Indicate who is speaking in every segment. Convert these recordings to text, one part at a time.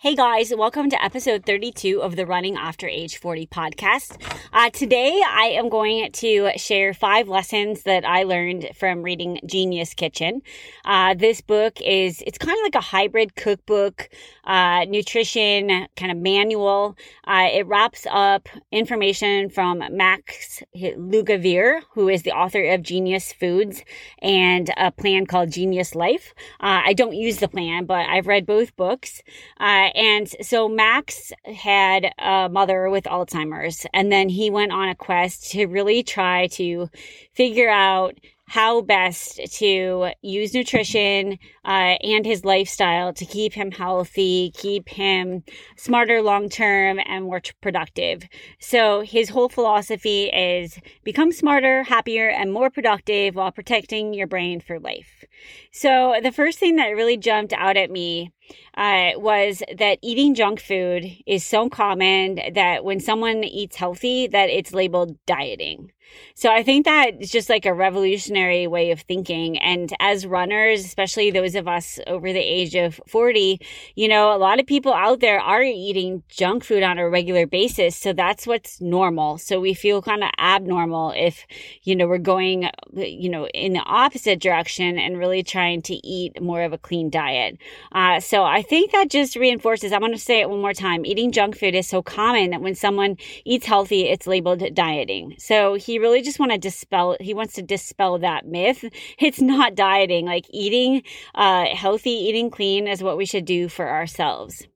Speaker 1: Hey guys, welcome to episode 32 of the Running After Age 40 podcast. Uh, today I am going to share five lessons that I learned from reading Genius Kitchen. Uh, this book is, it's kind of like a hybrid cookbook, uh, nutrition kind of manual. Uh, it wraps up information from Max Lugavere, who is the author of Genius Foods and a plan called Genius Life. Uh, I don't use the plan, but I've read both books. Uh, and so Max had a mother with Alzheimer's, and then he went on a quest to really try to figure out how best to use nutrition uh, and his lifestyle to keep him healthy, keep him smarter long term, and more productive. So his whole philosophy is become smarter, happier, and more productive while protecting your brain for life. So the first thing that really jumped out at me uh, was that eating junk food is so common that when someone eats healthy, that it's labeled dieting. So I think that it's just like a revolutionary way of thinking. And as runners, especially those of us over the age of 40, you know, a lot of people out there are eating junk food on a regular basis. So that's what's normal. So we feel kind of abnormal if, you know, we're going, you know, in the opposite direction and really trying to eat more of a clean diet. Uh, so I think that just reinforces, I'm going to say it one more time. Eating junk food is so common that when someone eats healthy, it's labeled dieting. So he really just want to dispel, he wants to dispel that myth. It's not dieting, like eating, uh, healthy, eating clean is what we should do for ourselves.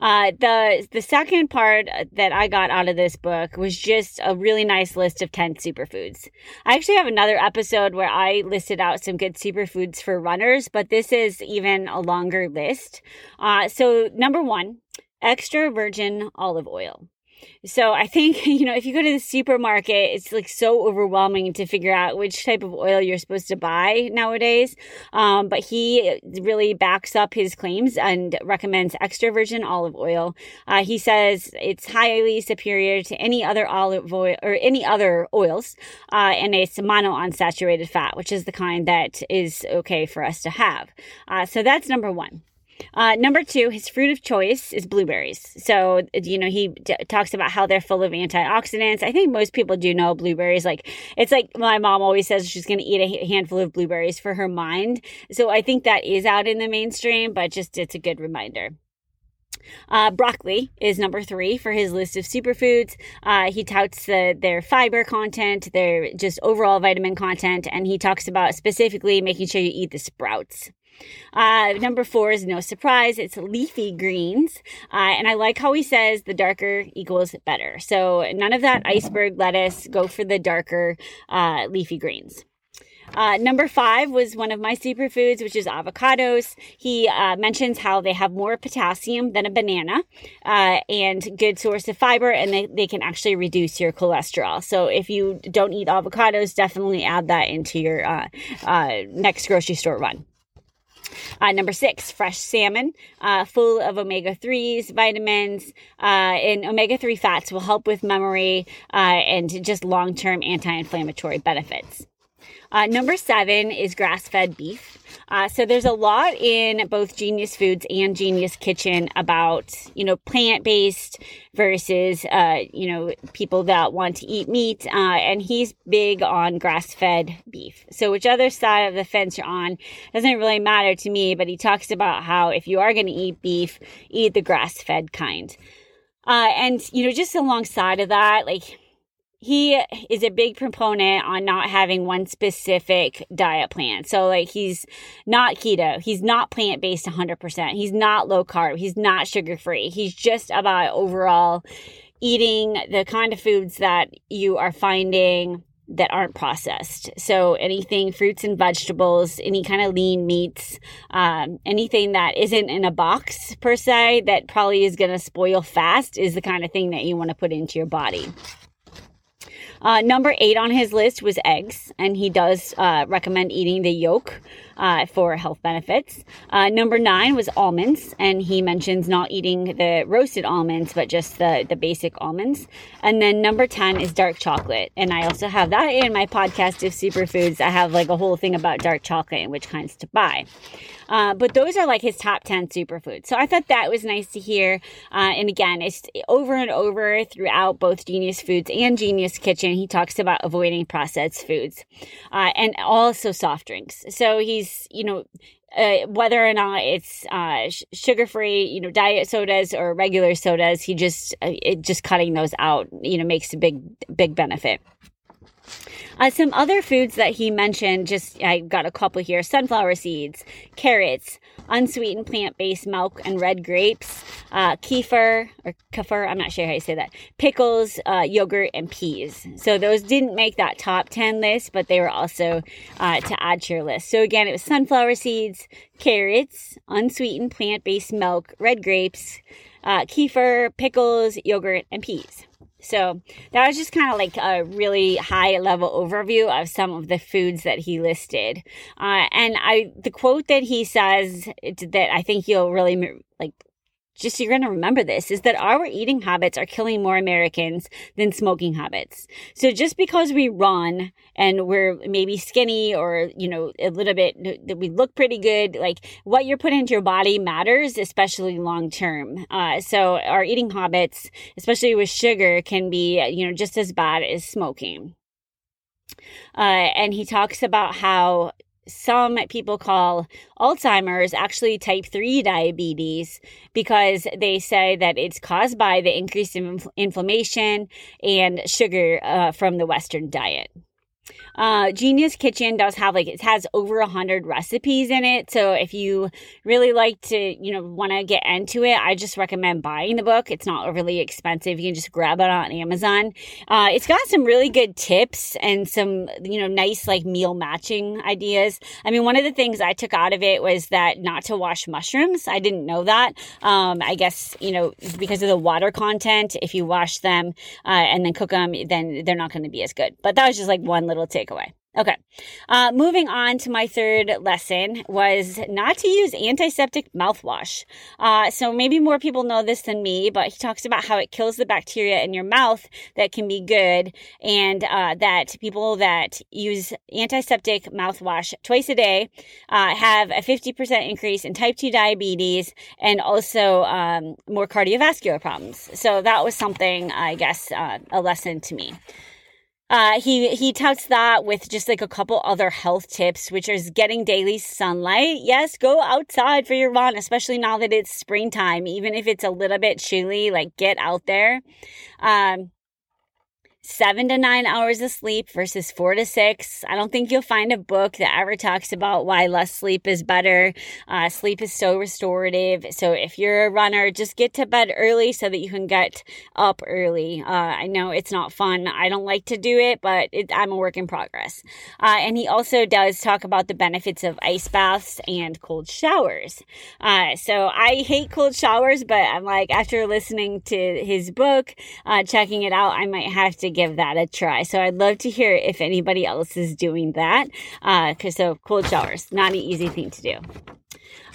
Speaker 1: Uh, the the second part that I got out of this book was just a really nice list of 10 superfoods. I actually have another episode where I listed out some good superfoods for runners, but this is even a longer list. Uh, so number one, extra virgin olive oil. So I think, you know, if you go to the supermarket, it's like so overwhelming to figure out which type of oil you're supposed to buy nowadays. Um, but he really backs up his claims and recommends extra virgin olive oil. Uh, he says it's highly superior to any other olive oil or any other oils. Uh, and it's monounsaturated fat, which is the kind that is okay for us to have. Uh, so that's number one. Uh, number two, his fruit of choice is blueberries. So, you know, he d- talks about how they're full of antioxidants. I think most people do know blueberries. Like, it's like my mom always says she's going to eat a handful of blueberries for her mind. So I think that is out in the mainstream, but just it's a good reminder. Uh, broccoli is number three for his list of superfoods. Uh, he touts the, their fiber content, their just overall vitamin content, and he talks about specifically making sure you eat the sprouts. Uh, number four is no surprise. It's leafy greens. Uh, and I like how he says the darker equals better. So none of that iceberg lettuce. Go for the darker uh, leafy greens. Uh, number five was one of my superfoods, which is avocados. He uh, mentions how they have more potassium than a banana uh, and good source of fiber, and they, they can actually reduce your cholesterol. So if you don't eat avocados, definitely add that into your uh, uh, next grocery store run. Uh, number six, fresh salmon, uh, full of omega 3s, vitamins, uh, and omega 3 fats will help with memory uh, and just long term anti inflammatory benefits. Uh, number seven is grass fed beef. Uh, so there's a lot in both Genius Foods and Genius Kitchen about, you know, plant based versus, uh, you know, people that want to eat meat. Uh, and he's big on grass fed beef. So which other side of the fence you're on doesn't really matter to me, but he talks about how if you are going to eat beef, eat the grass fed kind. Uh, and, you know, just alongside of that, like, he is a big proponent on not having one specific diet plan. So like he's not keto, he's not plant-based 100%. He's not low carb, he's not sugar-free. He's just about overall eating the kind of foods that you are finding that aren't processed. So anything fruits and vegetables, any kind of lean meats, um, anything that isn't in a box per se that probably is going to spoil fast is the kind of thing that you want to put into your body. Uh, number eight on his list was eggs, and he does uh, recommend eating the yolk uh, for health benefits. Uh, number nine was almonds, and he mentions not eating the roasted almonds, but just the, the basic almonds. And then number 10 is dark chocolate. And I also have that in my podcast of superfoods. I have like a whole thing about dark chocolate and which kinds to buy. Uh, but those are like his top 10 superfoods. So I thought that was nice to hear. Uh, and again, it's over and over throughout both Genius Foods and Genius Kitchen. He talks about avoiding processed foods uh, and also soft drinks. So he's, you know, uh, whether or not it's uh, sh- sugar free, you know, diet sodas or regular sodas, he just uh, it, just cutting those out, you know, makes a big big benefit. Uh, some other foods that he mentioned, just I got a couple here sunflower seeds, carrots, unsweetened plant based milk and red grapes, uh, kefir or kefir, I'm not sure how you say that, pickles, uh, yogurt, and peas. So those didn't make that top 10 list, but they were also uh, to add to your list. So again, it was sunflower seeds, carrots, unsweetened plant based milk, red grapes, uh, kefir, pickles, yogurt, and peas. So that was just kind of like a really high level overview of some of the foods that he listed. Uh, and I, the quote that he says that I think you'll really like just you're going to remember this is that our eating habits are killing more Americans than smoking habits. So just because we run and we're maybe skinny or, you know, a little bit that we look pretty good, like what you're putting into your body matters, especially long term. Uh, so our eating habits, especially with sugar, can be, you know, just as bad as smoking. Uh, and he talks about how some people call Alzheimer's actually type 3 diabetes because they say that it's caused by the increase in inflammation and sugar uh, from the Western diet. Uh, Genius Kitchen does have like it has over a hundred recipes in it. So if you really like to, you know, want to get into it, I just recommend buying the book. It's not overly expensive. You can just grab it on Amazon. Uh, it's got some really good tips and some, you know, nice like meal matching ideas. I mean, one of the things I took out of it was that not to wash mushrooms. I didn't know that. Um, I guess, you know, because of the water content, if you wash them uh, and then cook them, then they're not going to be as good. But that was just like one little tip takeaway. Okay. Uh, moving on to my third lesson was not to use antiseptic mouthwash. Uh, so maybe more people know this than me, but he talks about how it kills the bacteria in your mouth that can be good and uh, that people that use antiseptic mouthwash twice a day uh, have a 50% increase in type 2 diabetes and also um, more cardiovascular problems. So that was something, I guess, uh, a lesson to me. Uh, he he touts that with just like a couple other health tips, which is getting daily sunlight. Yes, go outside for your run, especially now that it's springtime. Even if it's a little bit chilly, like get out there. Um, seven to nine hours of sleep versus four to six. I don't think you'll find a book that ever talks about why less sleep is better. Uh, sleep is so restorative. So if you're a runner, just get to bed early so that you can get up early. Uh, I know it's not fun. I don't like to do it, but it, I'm a work in progress. Uh, and he also does talk about the benefits of ice baths and cold showers. Uh, so I hate cold showers, but I'm like, after listening to his book, uh, checking it out, I might have to give that a try. So I'd love to hear if anybody else is doing that. Because uh, so cold showers, not an easy thing to do.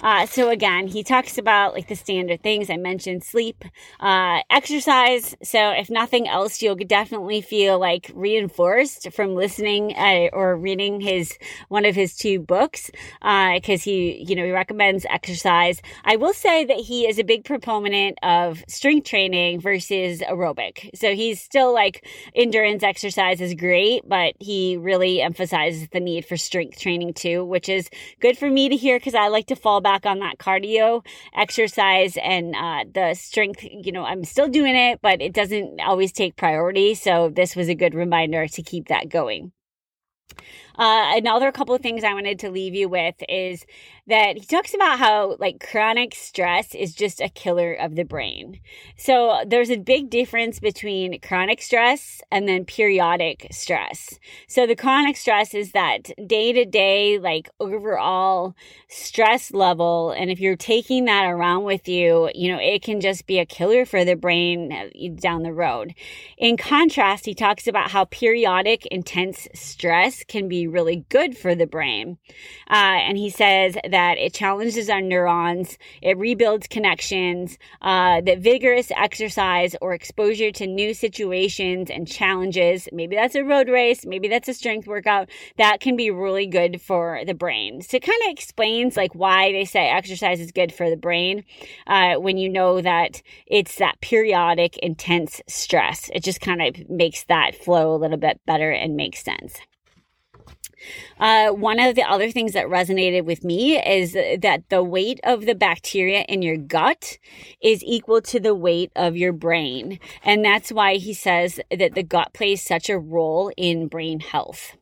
Speaker 1: Uh, so again, he talks about like the standard things I mentioned: sleep, uh, exercise. So if nothing else, you'll definitely feel like reinforced from listening uh, or reading his one of his two books because uh, he, you know, he recommends exercise. I will say that he is a big proponent of strength training versus aerobic. So he's still like endurance exercise is great, but he really emphasizes the need for strength training too, which is good for me to hear because I like to fall back back on that cardio exercise and uh, the strength. You know, I'm still doing it, but it doesn't always take priority. So this was a good reminder to keep that going. Uh, another couple of things I wanted to leave you with is that he talks about how like chronic stress is just a killer of the brain. So there's a big difference between chronic stress and then periodic stress. So the chronic stress is that day to day, like overall stress level. And if you're taking that around with you, you know, it can just be a killer for the brain uh, down the road. In contrast, he talks about how periodic intense stress can be really good for the brain. Uh, and he says that it challenges our neurons, it rebuilds connections, uh, that vigorous exercise or exposure to new situations and challenges, maybe that's a road race, maybe that's a strength workout, that can be really good for the brain. So it kind of explains like why they say exercise is good for the brain uh, when you know that it's that periodic intense stress. It just kind of makes that flow a little bit better and makes sense. Uh, one of the other things that resonated with me is that the weight of the bacteria in your gut is equal to the weight of your brain. And that's why he says that the gut plays such a role in brain health.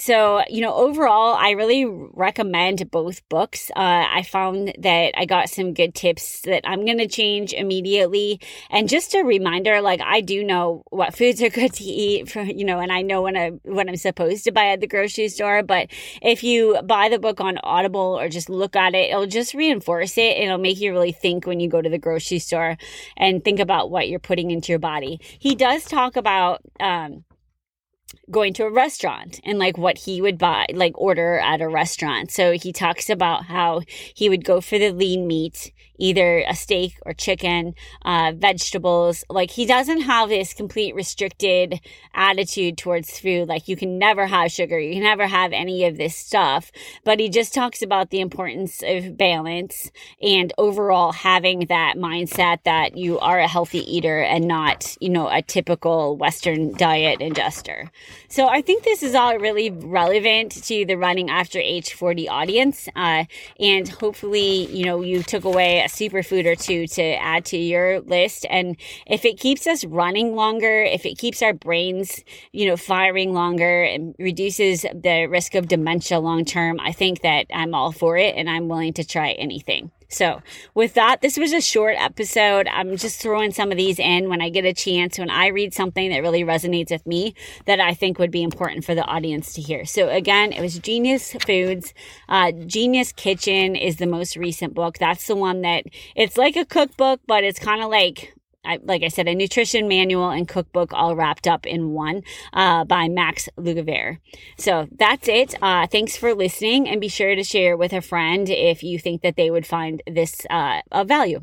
Speaker 1: So, you know, overall, I really recommend both books. Uh, I found that I got some good tips that I'm going to change immediately. And just a reminder, like I do know what foods are good to eat for, you know, and I know when I, what I'm supposed to buy at the grocery store. But if you buy the book on Audible or just look at it, it'll just reinforce it. It'll make you really think when you go to the grocery store and think about what you're putting into your body. He does talk about, um, going to a restaurant and like what he would buy, like order at a restaurant. So he talks about how he would go for the lean meat either a steak or chicken, uh, vegetables. Like he doesn't have this complete restricted attitude towards food. Like you can never have sugar. You can never have any of this stuff. But he just talks about the importance of balance and overall having that mindset that you are a healthy eater and not, you know, a typical Western diet ingester. So I think this is all really relevant to the running after age 40 audience. Uh, and hopefully, you know, you took away superfood or two to add to your list. And if it keeps us running longer, if it keeps our brains, you know, firing longer and reduces the risk of dementia long term, I think that I'm all for it and I'm willing to try anything. So, with that, this was a short episode. I'm just throwing some of these in when I get a chance, when I read something that really resonates with me that I think would be important for the audience to hear. So, again, it was Genius Foods. Uh, Genius Kitchen is the most recent book. That's the one that it's like a cookbook, but it's kind of like I, like I said, a nutrition manual and cookbook all wrapped up in one uh, by Max Lugavere. So that's it. Uh, thanks for listening and be sure to share with a friend if you think that they would find this uh, of value.